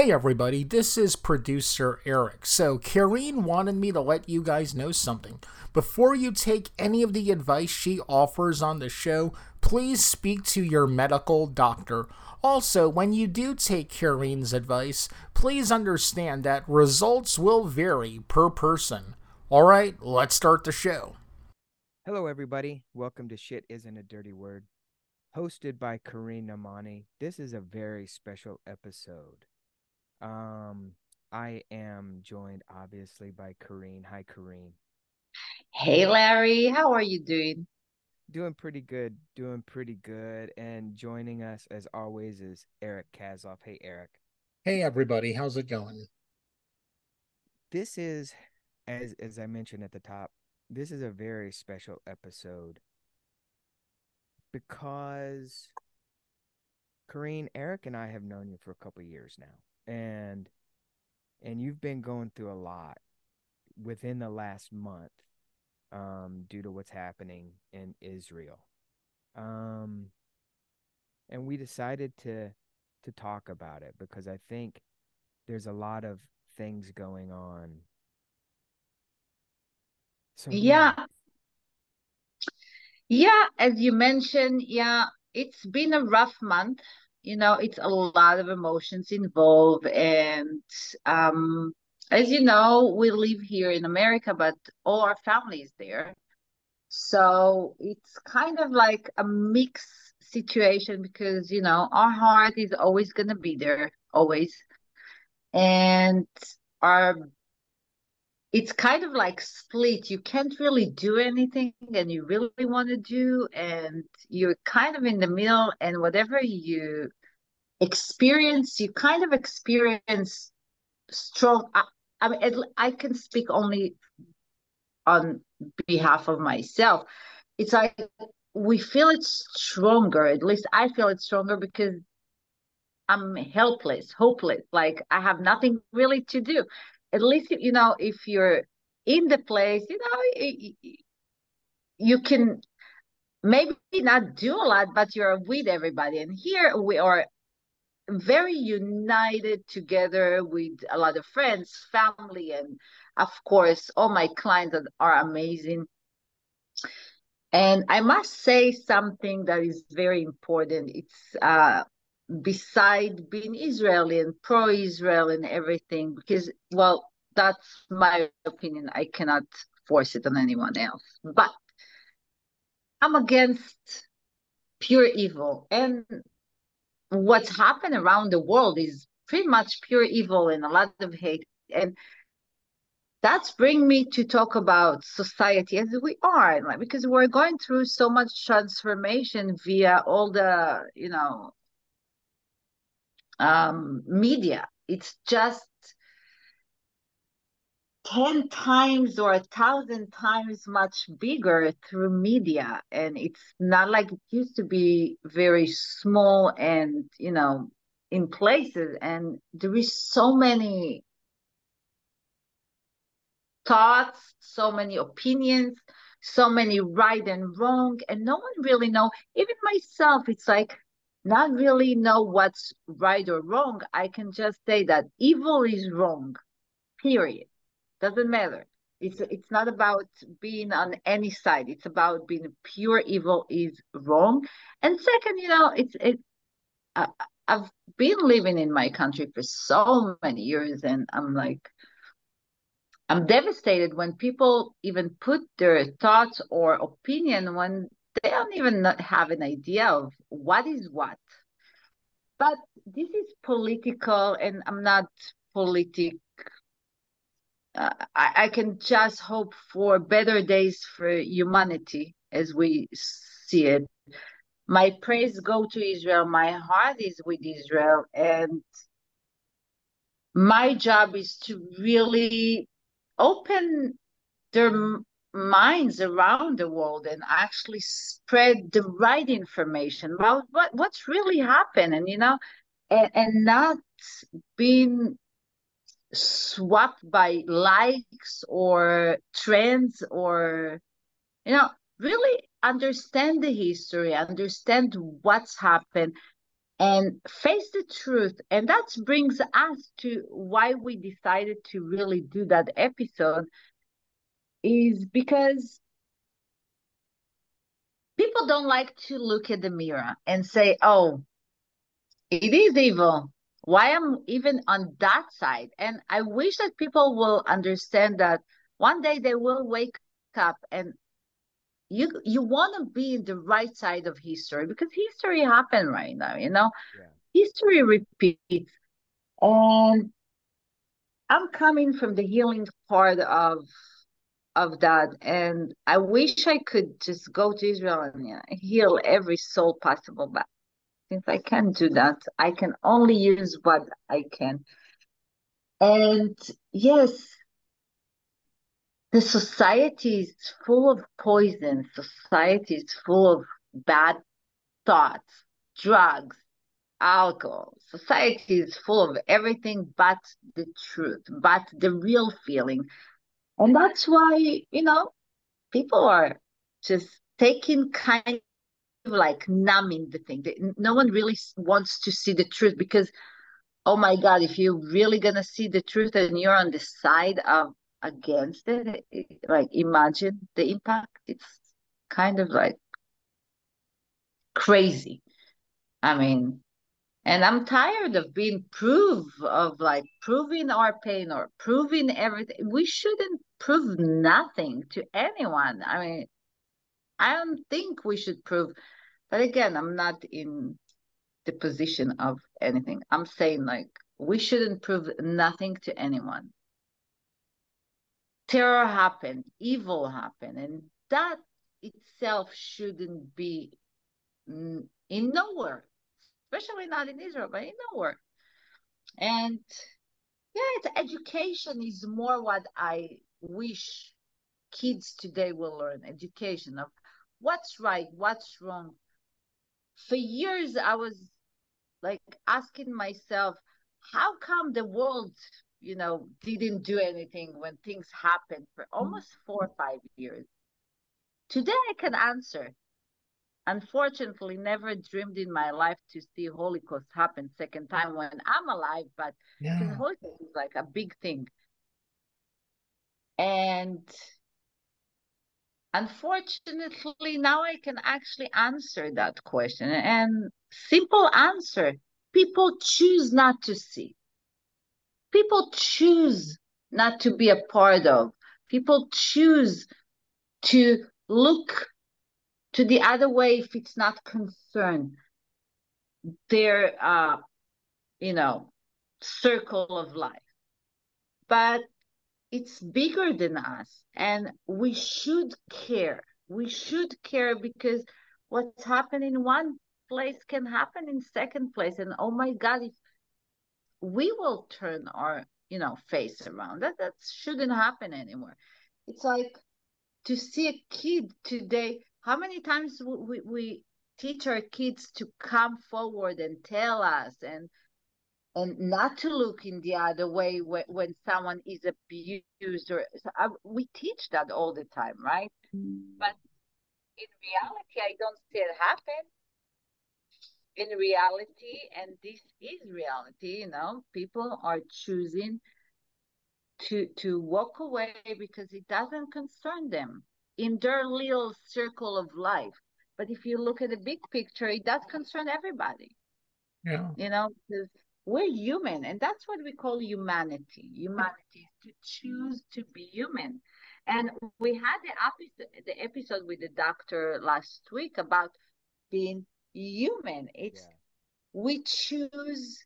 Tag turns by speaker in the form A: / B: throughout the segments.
A: Hey everybody, this is producer Eric. So, Kareen wanted me to let you guys know something. Before you take any of the advice she offers on the show, please speak to your medical doctor. Also, when you do take Kareen's advice, please understand that results will vary per person. Alright, let's start the show.
B: Hello, everybody. Welcome to Shit Isn't a Dirty Word. Hosted by Kareen Namani. This is a very special episode. Um, I am joined obviously by Kareen. Hi, Kareen.
C: Hey, Larry. How are you doing?
B: Doing pretty good. Doing pretty good. And joining us as always is Eric Kazoff. Hey, Eric.
A: Hey everybody, how's it going?
B: This is, as as I mentioned at the top, this is a very special episode because Kareen, Eric, and I have known you for a couple years now and and you've been going through a lot within the last month um, due to what's happening in Israel. Um, and we decided to to talk about it because I think there's a lot of things going on.
C: So yeah. Yeah, as you mentioned, yeah, it's been a rough month you know it's a lot of emotions involved and um as you know we live here in america but all our family is there. So it's kind of like a mixed situation because you know our heart is always going to be there always. And our it's kind of like split. You can't really do anything and you really want to do and you're kind of in the middle and whatever you experience you kind of experience strong I, I mean it, I can speak only on behalf of myself. It's like we feel it stronger at least I feel it stronger because I'm helpless hopeless like I have nothing really to do. At least you know if you're in the place you know you can maybe not do a lot but you're with everybody. And here we are very united together with a lot of friends, family, and of course, all my clients that are amazing. And I must say something that is very important. It's uh, beside being Israeli and pro-Israel and everything, because well, that's my opinion. I cannot force it on anyone else. But I'm against pure evil. And what's happened around the world is pretty much pure evil and a lot of hate. And that's bring me to talk about society as we are like because we're going through so much transformation via all the you know um media. It's just 10 times or a thousand times much bigger through media. And it's not like it used to be very small and you know in places. And there is so many thoughts so many opinions so many right and wrong. And no one really know. Even myself it's like not really know what's right or wrong. I can just say that evil is wrong period doesn't matter. It's it's not about being on any side. It's about being pure evil is wrong. And second, you know, it's it. Uh, I've been living in my country for so many years, and I'm like, I'm devastated when people even put their thoughts or opinion when they don't even have an idea of what is what. But this is political, and I'm not politic I, I can just hope for better days for humanity as we see it. My praise go to Israel. My heart is with Israel, and my job is to really open their minds around the world and actually spread the right information about what what's really happening, you know, and, and not being swapped by likes or trends or you know really understand the history understand what's happened and face the truth. And that brings us to why we decided to really do that episode is because people don't like to look at the mirror and say, oh, it is evil. Why I'm even on that side? And I wish that people will understand that one day they will wake up and you you want to be in the right side of history because history happened right now you know yeah. history repeats and i'm coming from the healing part of of that and i wish i could just go to israel and heal every soul possible but since i can't do that i can only use what i can and yes the society is full of poison. Society is full of bad thoughts, drugs, alcohol. Society is full of everything but the truth, but the real feeling. And that's why, you know, people are just taking kind like numbing the thing. No one really wants to see the truth because, oh my God, if you're really to see the truth and you're on the side of against it, like imagine the impact. It's kind of like crazy. I mean and i'm tired of being proof of like proving our pain or proving everything. We shouldn't prove nothing to anyone. I mean i don't think we should prove but again i'm not in the position of anything i'm saying like we shouldn't prove nothing to anyone terror happened, evil happened, and that itself shouldn't be in nowhere, especially not in Israel, but in nowhere. And yeah, education is more what I wish kids today will learn education of what's right, what's wrong. For years, I was like asking myself, how come the world you know, didn't do anything when things happened for mm-hmm. almost four or five years. Today I can answer. Unfortunately, never dreamed in my life to see Holocaust happen second time when I'm alive, but yeah. Holocaust is like a big thing. And unfortunately, now I can actually answer that question. And simple answer people choose not to see people choose not to be a part of. People choose to look to the other way if it's not concerned. Their, uh, you know, circle of life. But it's bigger than us, and we should care. We should care because what's happening in one place can happen in second place. And oh my God, if we will turn our you know face around that that shouldn't happen anymore it's like to see a kid today how many times we, we teach our kids to come forward and tell us and and not to look in the other way when, when someone is abused or so I, we teach that all the time right but in reality i don't see it happen in reality, and this is reality, you know, people are choosing to to walk away because it doesn't concern them in their little circle of life. But if you look at the big picture, it does concern everybody.
A: Yeah.
C: You know, because we're human, and that's what we call humanity. Humanity is to mm-hmm. choose to be human. And we had the episode, the episode with the doctor last week about being human. It's yeah. we choose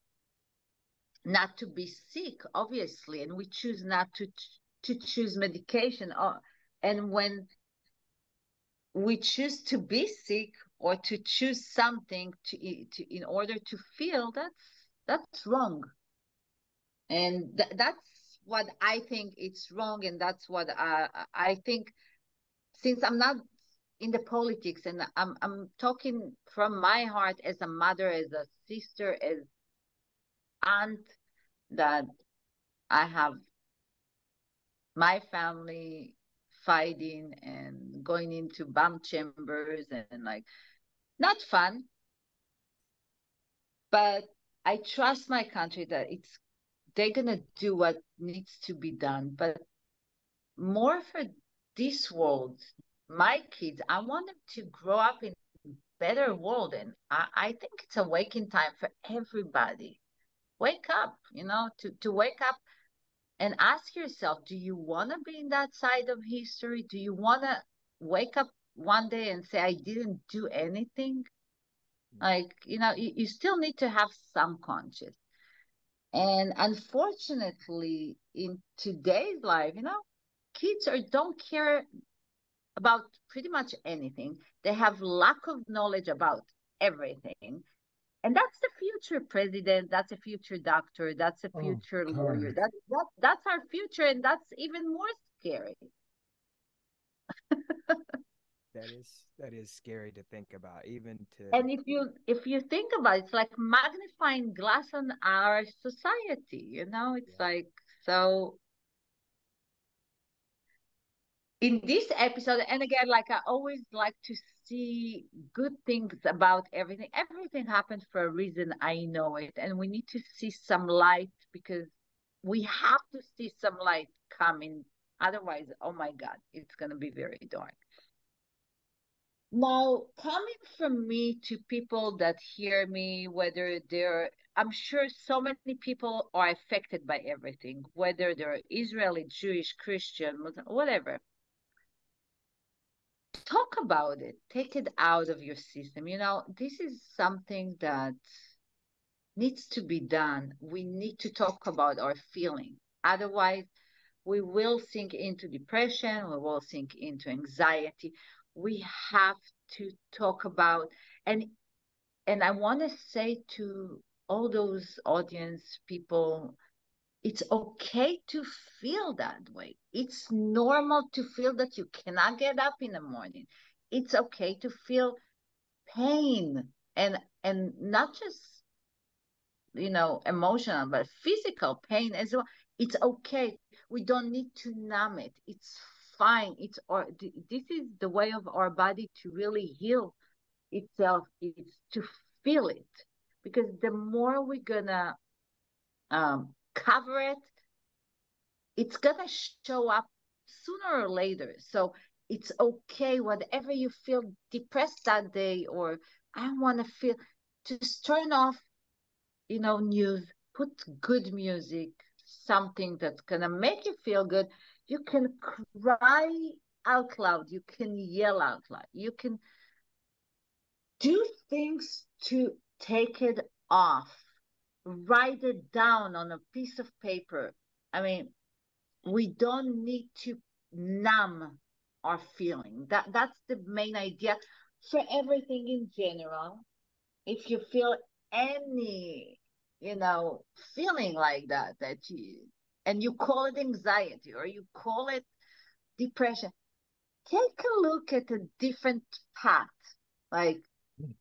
C: not to be sick, obviously, and we choose not to to choose medication. Or, and when we choose to be sick or to choose something to, to in order to feel, that's that's wrong. And th- that's what I think it's wrong, and that's what I I think. Since I'm not in the politics and I'm I'm talking from my heart as a mother, as a sister, as aunt that I have my family fighting and going into bomb chambers and, and like not fun but I trust my country that it's they're gonna do what needs to be done. But more for this world, my kids, I want them to grow up in a better world, and I, I think it's a waking time for everybody. Wake up, you know, to to wake up and ask yourself, do you want to be in that side of history? Do you want to wake up one day and say, I didn't do anything? Like, you know, you, you still need to have some conscience. And unfortunately, in today's life, you know, kids are don't care about pretty much anything. They have lack of knowledge about everything. And that's the future president, that's a future doctor, that's a oh, future oh, lawyer. That, that that's our future, and that's even more scary.
B: that is that is scary to think about even to
C: and if you if you think about it, it's like magnifying glass on our society you know? It's yeah. like so in this episode and again like i always like to see good things about everything. Everything happens for a reason. I know it. And we need to see some light because we have to see some light coming. Otherwise oh my god it's going to be very dark now, coming from me to people that hear me, whether they're, I'm sure so many people are affected by everything, whether they're Israeli, Jewish, Christian, whatever. Talk about it, take it out of your system. You know, this is something that needs to be done. We need to talk about our feeling. Otherwise, we will sink into depression, we will sink into anxiety we have to talk about. And and i want to say to all those audience people it's okay to feel that way. It's normal to feel that you cannot get up in the morning. It's okay to feel pain and and not just you know emotional but physical pain as well. It's okay. We don't need to numb it. It's fine. It's our this is the way of our body to really heal itself. It's to feel it because the more we're gonna um, cover it, it's gonna show up sooner or later. So it's okay, whatever you feel depressed that day, or I want to feel, just turn off, you know, news, put good music, something that's gonna make you feel good, you can cry out loud. You can yell out loud. You can do things to take it off. Write it down on a piece of paper. I mean we don't need to numb our feeling. That that's the main idea for everything in general. If you feel any you know feeling like that that you and you call it anxiety or you call it depression, take a look at a different path. Like hmm.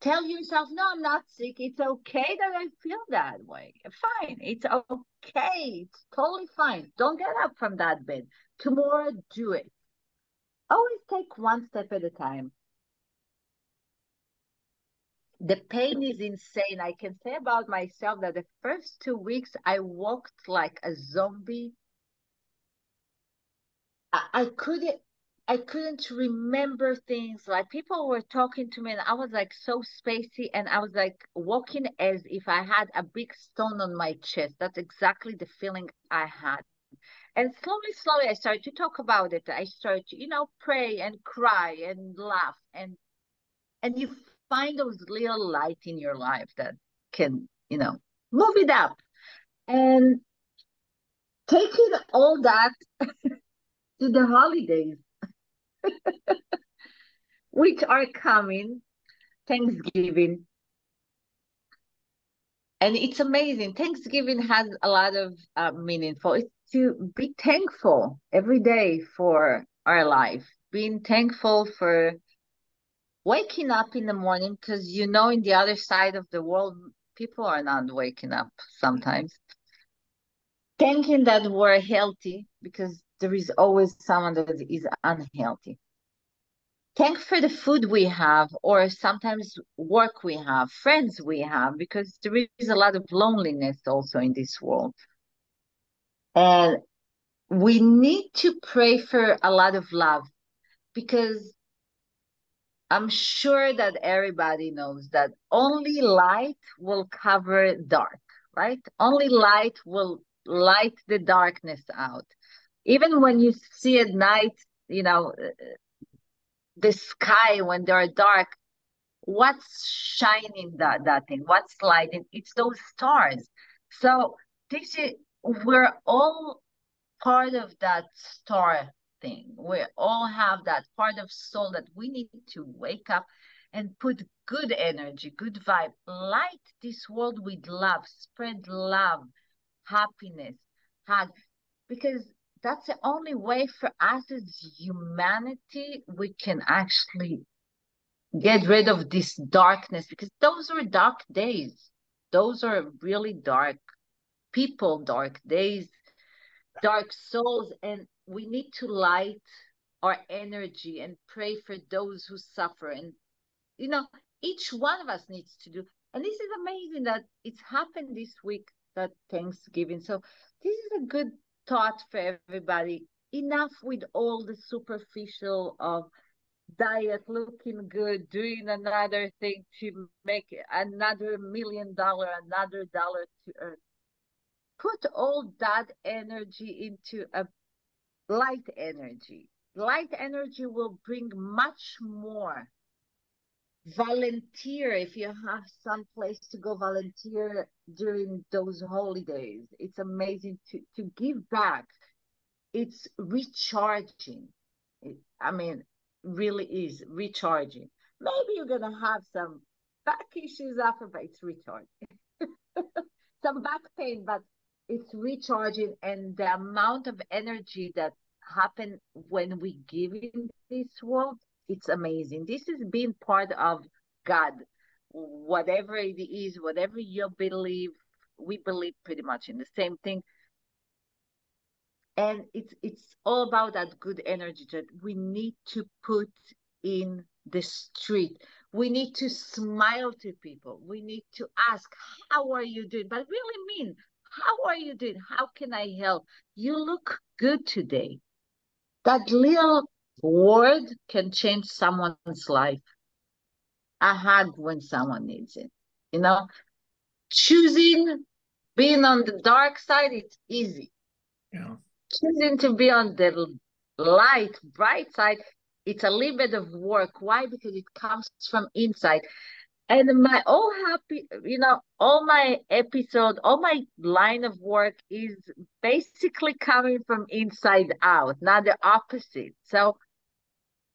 C: tell yourself, no, I'm not sick. It's okay that I feel that way. Fine. It's okay. It's totally fine. Don't get up from that bed. Tomorrow, do it. Always take one step at a time the pain is insane. I can say about myself that the first two weeks I walked like a zombie. I, I couldn't I couldn't remember things. Like people were talking to me and I was like so spacey and I was like walking as if I had a big stone on my chest. That's exactly the feeling I had. And slowly, slowly I started to talk about it. I started to, you know, pray and cry and laugh and and you find those little light in your life that can, you know, move it up and taking all that to the holidays, which are coming, Thanksgiving. And it's amazing. Thanksgiving has a lot of uh, meaningful. It's to be thankful every day for our life, being thankful for waking up in the morning because you know in the other side of the world people are not waking up sometimes thinking that we're healthy because there is always someone that is unhealthy thank for the food we have, or sometimes work we have, friends we have, because there is a lot of loneliness also in this world. And we need to pray for a lot of love because I'm sure that everybody knows that only light will cover dark, right? Only light will light the darkness out. Even when you see at night, you know, the sky when they're dark, what's shining that, that thing? What's lighting? It's those stars. So is we're all part of that star thing. We all have that part of soul that we need to wake up and put good energy, good vibe, light this world with love, spread love, happiness, hug, because that's the only way for us as humanity we can actually get rid of this darkness because those are dark days. Those are really dark people, dark days, dark souls, and we need to light our energy and pray for those who suffer. And, you know, each one of us needs to do. And this is amazing that it's happened this week, that Thanksgiving. So this is a good thought for everybody. Enough with all the superficial of diet, looking good, doing another thing to make another million dollar, another dollar to earn. Put all that energy into a light energy. Light energy will bring much more. Volunteer if you have some place to go volunteer during those holidays. It's amazing to, to give back. It's recharging. I mean, really is recharging. Maybe you're going to have some back issues after, but it's recharging. some back pain, but it's recharging and the amount of energy that happen when we give in this world it's amazing. This is being part of god. Whatever it is whatever you believe we believe pretty much in the same thing. And it's it's all about that good energy that we need to put in the street. We need to smile to people. We need to ask how are you doing? But really mean how are you doing? How can I help? You look good today. That little word can change someone's life. A hug when someone needs it. You know, choosing being on the dark side, it's easy.
A: Yeah.
C: Choosing to be on the light, bright side, it's a little bit of work. Why? Because it comes from inside and my all happy you know all my episode all my line of work is basically coming from inside out not the opposite. So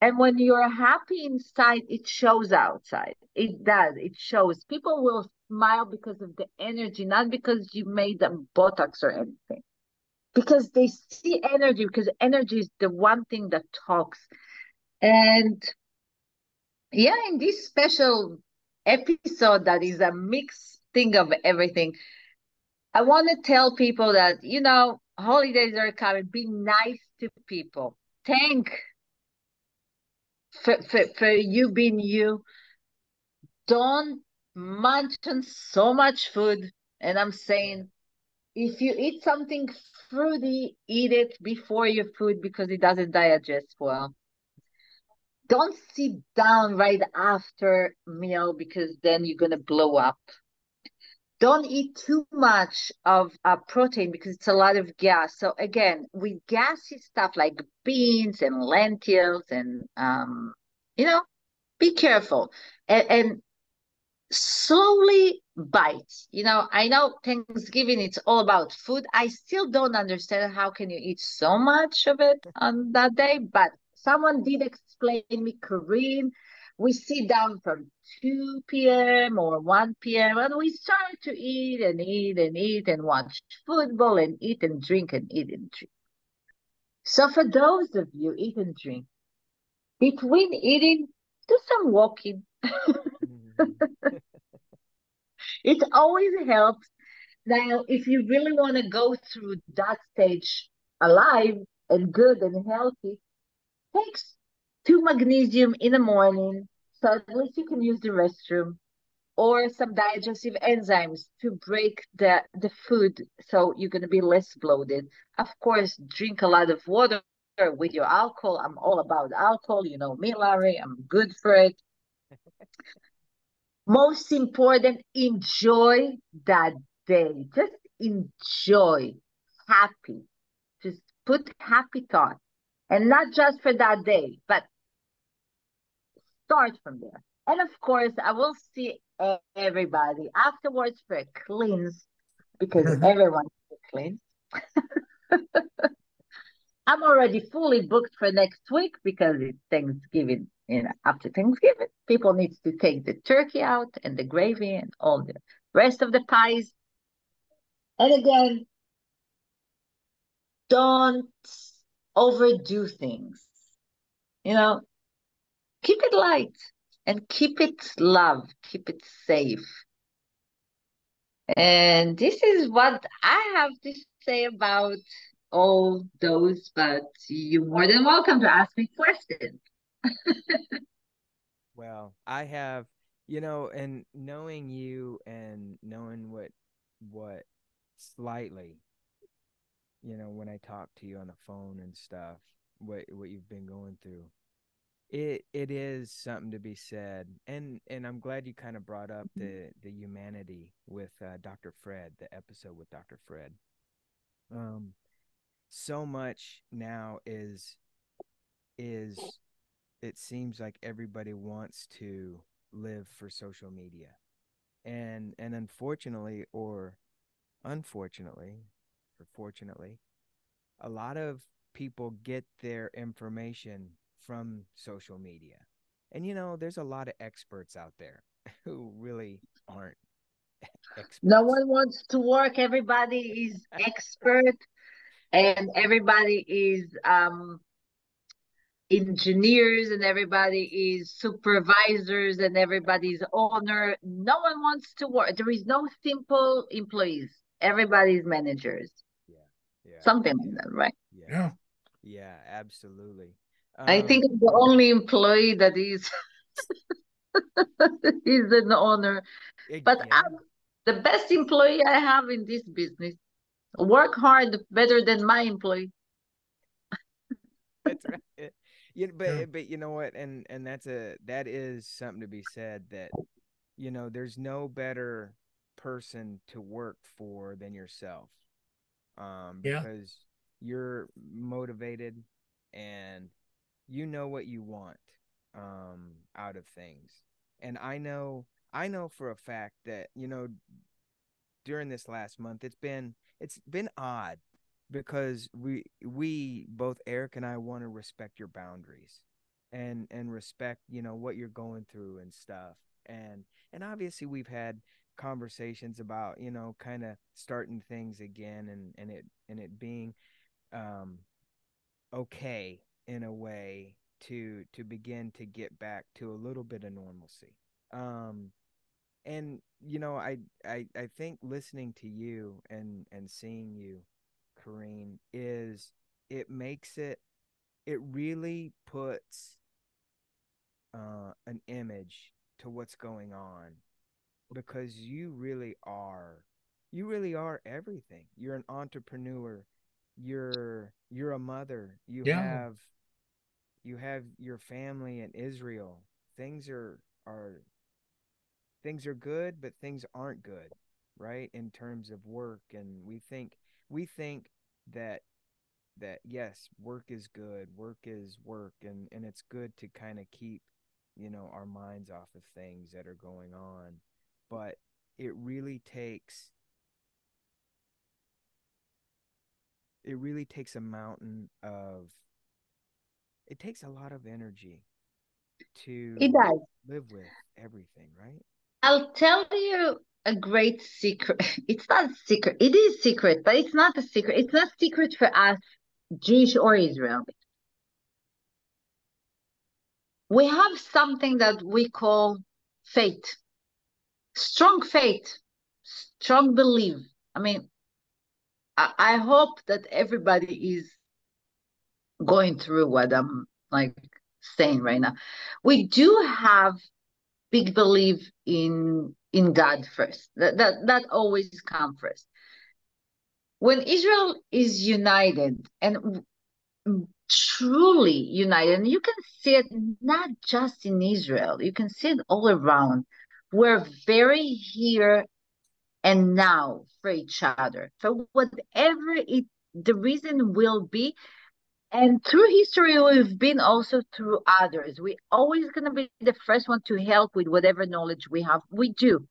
C: and when you're happy inside it shows outside. It does. It shows. People will smile because of the energy not because you made them botox or anything. Because they see energy because energy is the one thing that talks. And yeah in this special episode that is a mixed thing of everything. I want to tell people that, you know, holidays are coming. Be nice to people. Thank for, for, for you being you. Don't munch on so much food. And I'm saying, if you eat something fruity, eat it before your food because it doesn't digest well don't sit down right after meal because then you're gonna blow up. Don't eat too much of uh, protein because it's a lot of gas. So again, with gassy stuff like beans and lentils and um, you know, be careful and, and slowly bite. You know, I know Thanksgiving it's all about food. I still don't understand how can you eat so much of it on that day, but someone did explain me Kareen. We sit down from 2 p.m. or 1 p.m. and we start to eat and eat and eat and watch football and eat and drink and eat and drink. So for those of you eat and drink, between eating, do some walking. Mm-hmm. it always helps. Now, if you really want to go through that stage alive and good and healthy, takes two magnesium in the morning, so at least you can use the restroom, or some digestive enzymes to break the, the food so you're going to be less bloated. Of course, drink a lot of water with your alcohol. I'm all about alcohol. You know me, Larry. I'm good for it. Most important, enjoy that day. Just enjoy happy. Just put happy thought. And not just for that day, but start from there. And of course, I will see everybody afterwards for a cleanse because mm-hmm. everyone cleanse. I'm already fully booked for next week because it's Thanksgiving. You know, after Thanksgiving, people need to take the turkey out and the gravy and all the rest of the pies. And again, don't overdo things. You know, keep it light and keep it love, keep it safe. And this is what I have to say about all those, but you're more than welcome to ask me questions.
B: well, I have, you know, and knowing you and knowing what what slightly, you know, when I talk to you on the phone and stuff, what what you've been going through, it it is something to be said. And and I'm glad you kind of brought up the the humanity with uh, Dr. Fred, the episode with Dr. Fred. Um, so much now is is it seems like everybody wants to live for social media and and unfortunately or unfortunately or fortunately a lot of people get their information from social media and you know there's a lot of experts out there who really aren't
C: experts. no one wants to work everybody is expert and everybody is um, engineers and everybody is supervisors and everybody's owner. No one wants to work. There is no simple employees. Everybody's managers.
B: Yeah. yeah.
C: Something like that, right?
B: Yeah. Yeah, absolutely.
C: Um, I think I'm the only employee that is is an owner. It, but. I'm the best employee I have in this business work hard better than my employee.
B: that's right. You, but yeah. but you know what, and and that's a that is something to be said that you know there's no better person to work for than yourself, um, because you're motivated and you know what you want um out of things, and I know I know for a fact that you know during this last month it's been it's been odd because we we both Eric and I want to respect your boundaries and and respect you know what you're going through and stuff. And and obviously we've had conversations about you know kind of starting things again and and it and it being um okay in a way to to begin to get back to a little bit of normalcy. Um and you know I, I i think listening to you and and seeing you Kareen is it makes it it really puts uh an image to what's going on because you really are you really are everything. You're an entrepreneur you're you're a mother you yeah. have you have your family in Israel things are are things are good, but things aren't good, right? In terms of work, and we think we think that that yes, work is good, work is work, and and it's good to kind of keep you know our minds off of things that are going on, but it really takes it really takes a mountain of it takes a lot of energy to
C: it does.
B: live with everything, right?
C: I'll tell you a great secret. It's not a secret. It is secret, but it's not a secret. It's not secret for us, Jewish or Israeli. We have something that we call faith. Strong faith, strong belief. I mean, I, hope that everybody is going through what I'm like saying right now. We do have big belief in in God first. That that that always comes first. When Israel is united and truly united, and you can see it not just in Israel, you can see it all around. We're very here and now for each other, for whatever it the reason will be. And through history, we've been also through others. We're always going to be the first one to help with whatever knowledge we have. We do.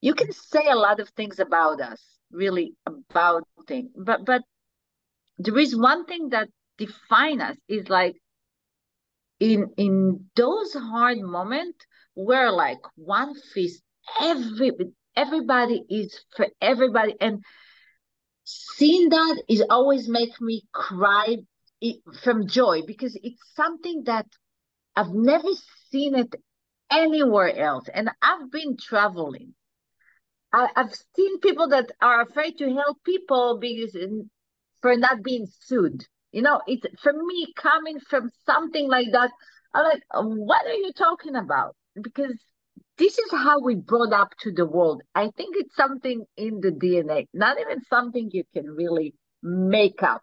C: You can say a lot of things about us, really about things, but but there is one thing that define us is like in in those hard moments we're like one fist every everybody is for everybody and seeing that is always make me cry from joy because it's something that I've never seen it anywhere else and I've been traveling I, have seen people that are afraid to help people because for not being sued you know, it's for me coming from something like that. I'm like, what are you talking about? Because this is how we brought up to the world. I think it's something in the DNA, not even something you can really make up.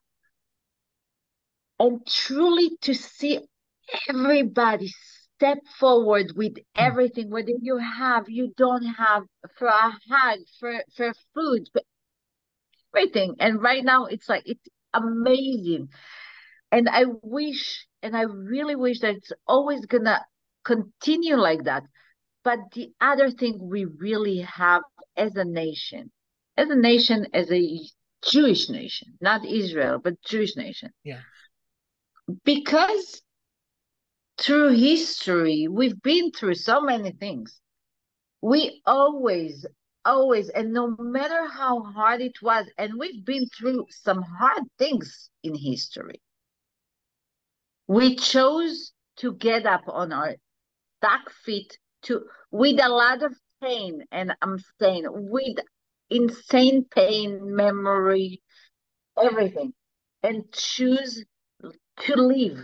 C: And truly to see everybody step forward with hmm. everything, whether you have, you don't have, for a hug, for, for food, for everything. And right now it's like, it's amazing. And I wish, and I really wish that it's always gonna continue like that. But the other thing we really have as a nation, as a nation, as a Jewish nation, not Israel, but Jewish nation.
A: Yeah.
C: Because through history, we've been through so many things. We always always and no matter how hard it was and we've been through some hard things in history we chose to get up on our back feet to with a lot of pain and i'm saying with insane pain memory everything and choose to live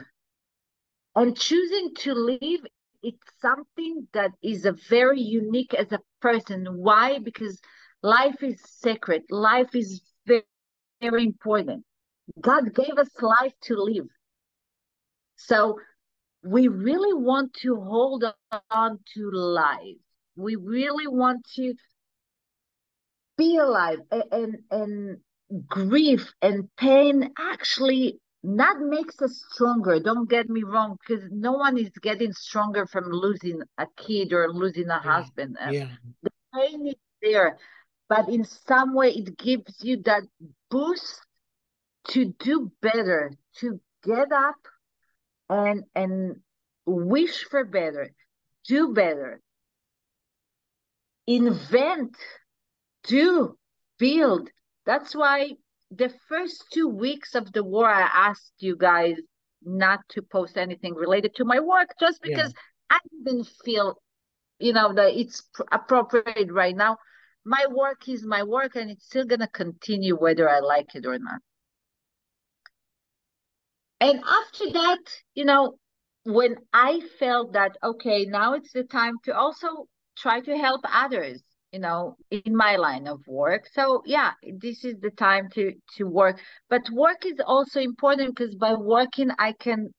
C: and choosing to live it's something that is a very unique as a person. Why? Because life is sacred. Life is very, very important. God gave us life to live. So we really want to hold on to life. We really want to be alive and, and, and grief and pain actually that makes us stronger don't get me wrong because no one is getting stronger from losing a kid or losing a
A: yeah.
C: husband
A: yeah.
C: the pain is there but in some way it gives you that boost to do better to get up and and wish for better do better invent do build that's why the first two weeks of the war, I asked you guys not to post anything related to my work just because yeah. I didn't feel, you know, that it's appropriate right now. My work is my work and it's still going to continue whether I like it or not. And after that, you know, when I felt that, okay, now it's the time to also try to help others you know in my line of work. So yeah this is the time to to work. But work is also important because by working i can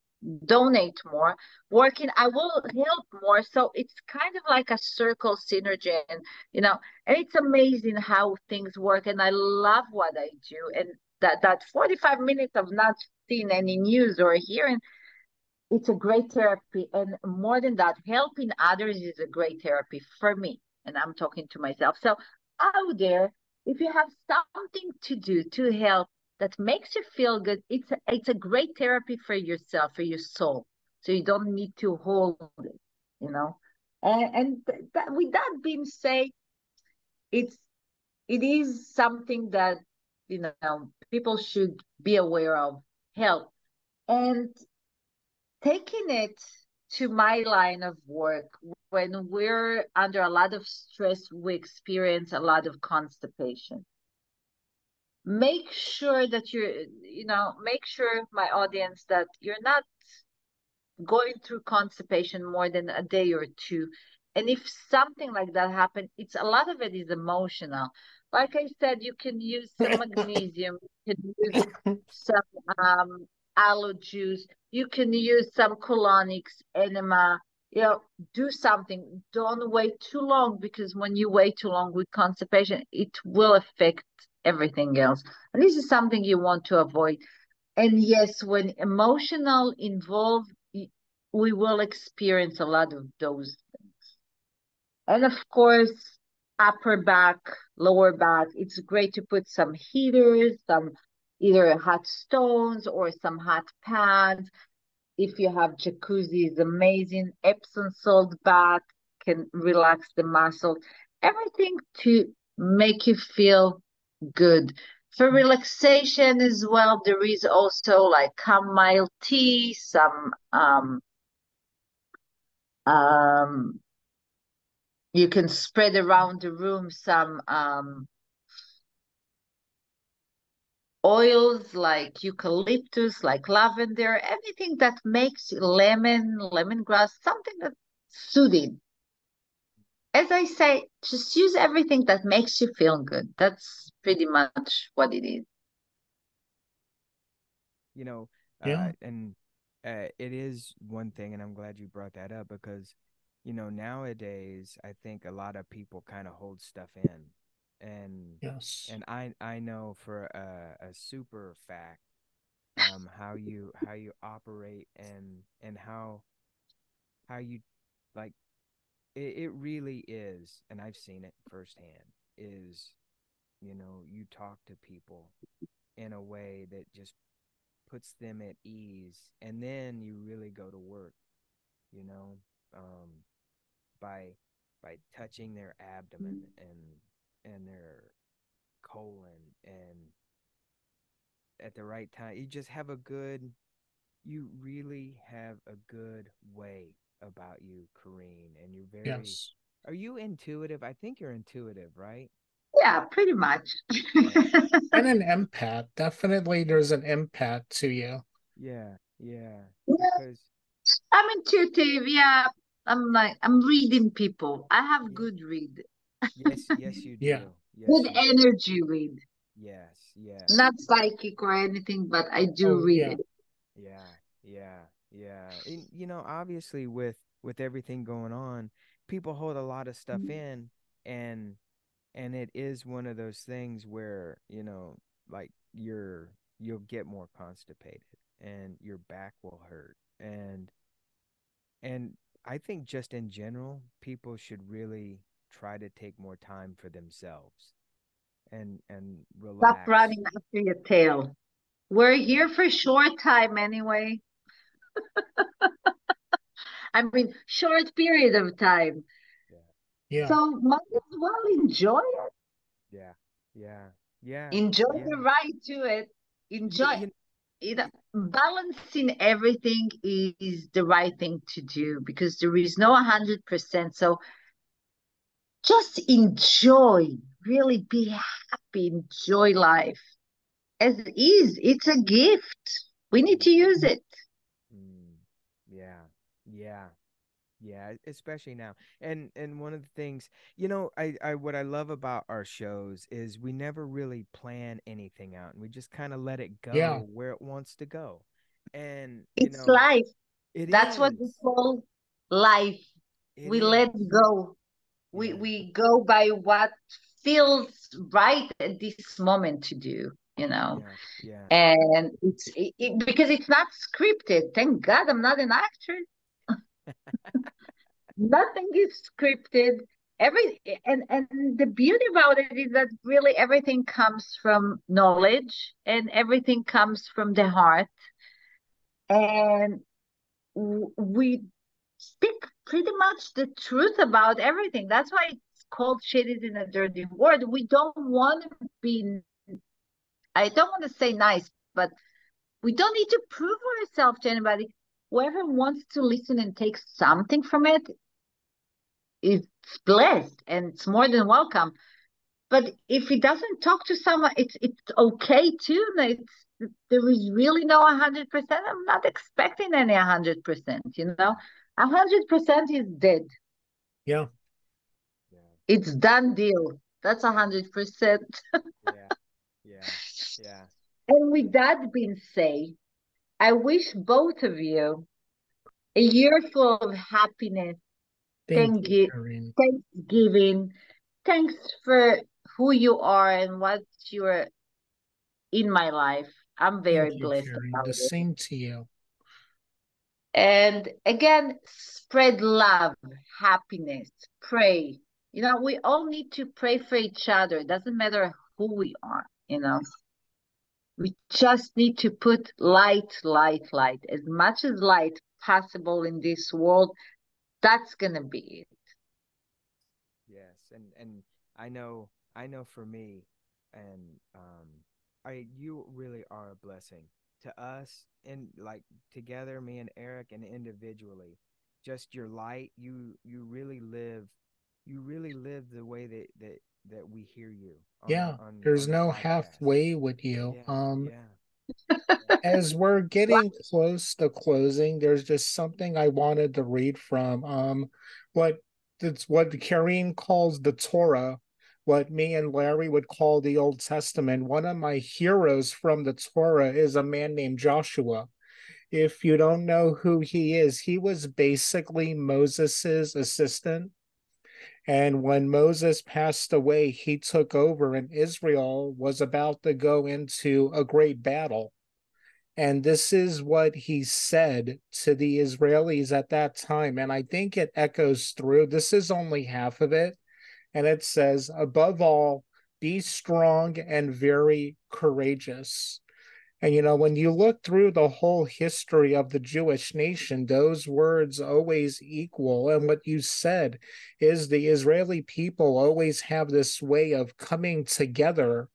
C: donate more. Working i will help more. So it's kind of like a circle synergy and you know and it's amazing how things work. And i love what i do. And that that 45 minutes of not seeing any news or hearing it's a great therapy and more than that helping others is a great therapy for me and I'm talking to myself. So out there, if you have something to do to help that makes you feel good, it's a, it's a great therapy for yourself, for your soul. So you don't need to hold it, you know. And, and that, with that being said, it's it is something that you know people should be aware of help and taking it to my line of work when we're under a lot of stress we experience a lot of constipation make sure that you're you know make sure my audience that you're not going through constipation more than a day or two. And if something like that happened, it's a lot of it is emotional. Like I said, you can use some magnesium, you can use some um, aloe juice, you can use some colonics, enema, you know, do something. Don't wait too long because when you wait too long with constipation, it will affect everything else. And this is something you want to avoid. And yes, when emotional involved, we will experience a lot of those things. And of course, upper back, lower back, it's great to put some heaters, some either hot stones or some hot pads. If you have jacuzzi, is amazing. Epsom salt bath can relax the muscles. Everything to make you feel good. For relaxation as well, there is also like chamomile tea, some um, um, you can spread around the room some um, oils like eucalyptus, like lavender, anything that makes lemon, lemongrass, something that's soothing. As I say, just use everything that makes you feel good. That's pretty much what it is.
B: You know,
A: Yeah.
B: uh, and uh, it is one thing, and I'm glad you brought that up because, you know, nowadays I think a lot of people kind of hold stuff in, and
A: Yes.
B: and I I know for a, a super fact um how you how you operate and and how how you like it, it really is and I've seen it firsthand is you know you talk to people in a way that just puts them at ease and then you really go to work you know um by by touching their abdomen mm-hmm. and and their colon and at the right time you just have a good you really have a good way about you Kareen and you're very
A: Yes.
B: are you intuitive I think you're intuitive right
C: Yeah, pretty much.
A: And an empath. Definitely there's an empath to you.
B: yeah yeah
C: Yeah.
B: because
C: I'm intuitive. Yeah, I'm like I'm reading people. I have
B: Yeah.
C: good read,
B: yes yes you do
A: Yeah.
B: yes
C: good
B: you do.
C: energy read.
B: yes yes
C: Not psychic or anything, but I do
A: Oh,
C: read
A: yeah.
C: it.
B: Yeah, yeah, yeah. And, you know, obviously with with everything going on, people hold a lot of stuff
C: Mhm.
B: in and and it is one of those things where, you know, like you're you'll get more constipated and your back will hurt. And and I think just in general, people should really try to take more time for themselves and and relax.
C: Stop running after your tail. We're here for a short time anyway. I mean, short period of time.
A: Yeah.
C: So might as well enjoy it.
B: Yeah, yeah, yeah,
C: Enjoy
B: yeah.
C: the ride to it. Enjoy
B: you-
C: you know, balancing everything is the right thing to do because there is no 100%. So just enjoy, really be happy, enjoy life as it is. It's a gift. We need to use it.
B: Mm, yeah, yeah, yeah, especially now. And and one of the things, you know, I I what I love about our shows is we never really plan anything out and we just kind of let it go
A: Yeah.
B: where it wants to go. And you
C: It's
B: know,
C: life.
B: it
C: That's what we
B: is.
C: call life.
B: It
C: We let go. We
B: Yeah.
C: we go by what feels right at this moment to do, you know.
B: Yeah, yeah.
C: And it's it, it- because it's not scripted. Thank God I'm not an actor. Nothing is scripted. Every and and the beauty about it is that really everything comes from knowledge and everything comes from the heart. And we speak pretty much the truth about everything. That's why it's called shit is in a dirty word. We don't want to be, I don't want to say nice, but we don't need to prove ourselves to anybody. Whoever wants to listen and take something from it is blessed and it's more than welcome. but if he doesn't talk to someone, it's it's okay too. It's there is really no hundred percent. I'm not expecting any hundred percent. You know, hundred percent is dead.
A: Yeah.
B: Yeah.
C: It's done deal. That's hundred percent.
B: Yeah. Yeah. Yeah.
C: And with that being said, I wish both of you a year full of happiness,
A: Thank you.
C: Thanksgiving. Thanks for who you are and what you're in my life. I'm very
A: you,
C: blessed about
A: The
C: it.
A: same to you.
C: And again, spread love, happiness, pray. You know, we all need to pray for each other. It doesn't matter who we are, you know. We just need to put light, light, light, as much as light possible in this world. That's gonna be it.
B: Yes, and and I know I know for me, and um, I you really are a blessing to us, and like together, me and Eric, and individually, just your light. You you really live, you really live the way that that that we hear you. on-
A: Yeah,
B: on-
A: There's
B: on
A: no
B: podcast.
A: halfway with you.
B: Yeah,
A: Um,
B: yeah.
A: as we're getting close to closing, there's just something I wanted to read from um what it's what Kareen calls the Torah, what me and Larry would call the Old Testament. One of my heroes from the Torah is a man named Joshua. If you don't know who he is, he was basically Moses's assistant. And when Moses passed away, he took over, and Israel was about to go into a great battle. And this is what he said to the Israelis at that time. And I think it echoes through. This is only half of it. And it says, above all, be strong and very courageous. And you know, when you look through the whole history of the Jewish nation, those words always equal. And what you said is the Israeli people always have this way of coming together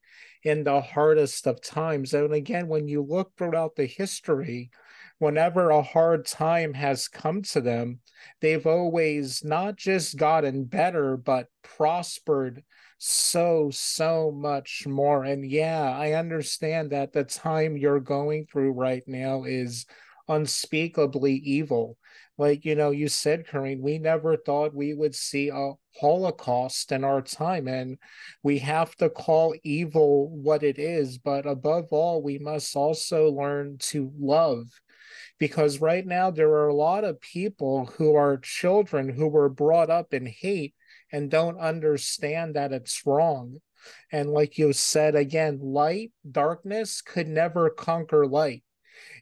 A: in the hardest of times. And again, when you look throughout the history, whenever a hard time has come to them, they've always not just gotten better, but prospered so, so much more. And yeah, I understand that the time you're going through right now is unspeakably evil. Like, you know, you said, Kareen, we never thought we would see a Holocaust in our time. And we have to call evil what it is. But above all, we must also learn to love. Because right now, there are a lot of people who are children who were brought up in hate and don't understand that it's wrong. And like you said again, light, darkness could never conquer light.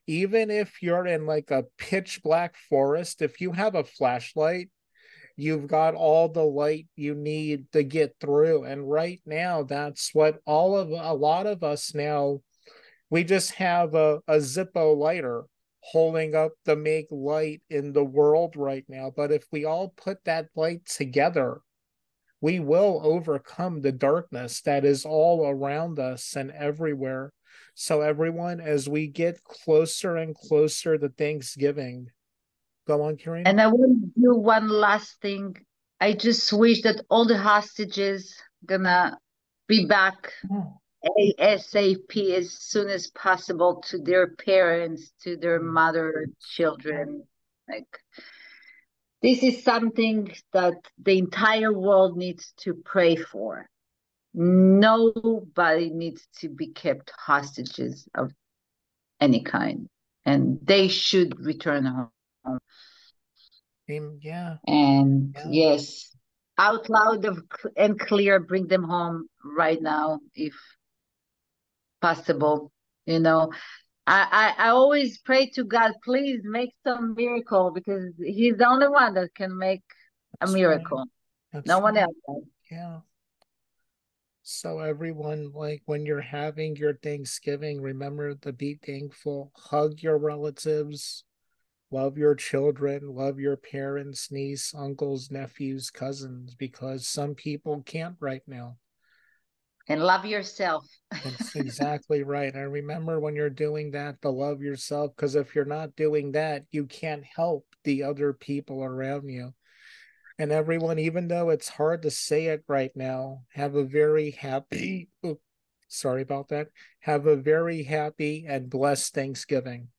A: Even if you're in like a pitch black forest, if you have a flashlight, you've got all the light you need to get through. And right now, that's what all of a lot of us now, we just have a, a Zippo lighter holding up to make light in the world right now. But if we all put that light together, we will overcome the darkness that is all around us and everywhere. So, everyone, as we get closer and closer to Thanksgiving, go on, Kareen.
C: And I want to do one last thing. I just wish that all the hostages gonna be back ASAP as soon as possible to their parents, to their mother, children. Like this is something that the entire world needs to pray for. Nobody needs to be kept hostages of any kind, and they should return home.
A: yeah,
C: And
A: Yeah.
C: yes, out loud of, and clear, bring them home right now if possible. You know, I, I, I always pray to God, please make some miracle because He's the only one that can make a miracle. No one else. does.
A: Yeah. So everyone, like when you're having your Thanksgiving, remember to be thankful. Hug your relatives, love your children, love your parents, niece, uncles, nephews, cousins, because some people can't right now.
C: And love yourself.
A: That's exactly right. And remember when you're doing that to love yourself, because if you're not doing that, you can't help the other people around you. And everyone, even though it's hard to say it right now, have a very happy, sorry about that, have a very happy and blessed Thanksgiving.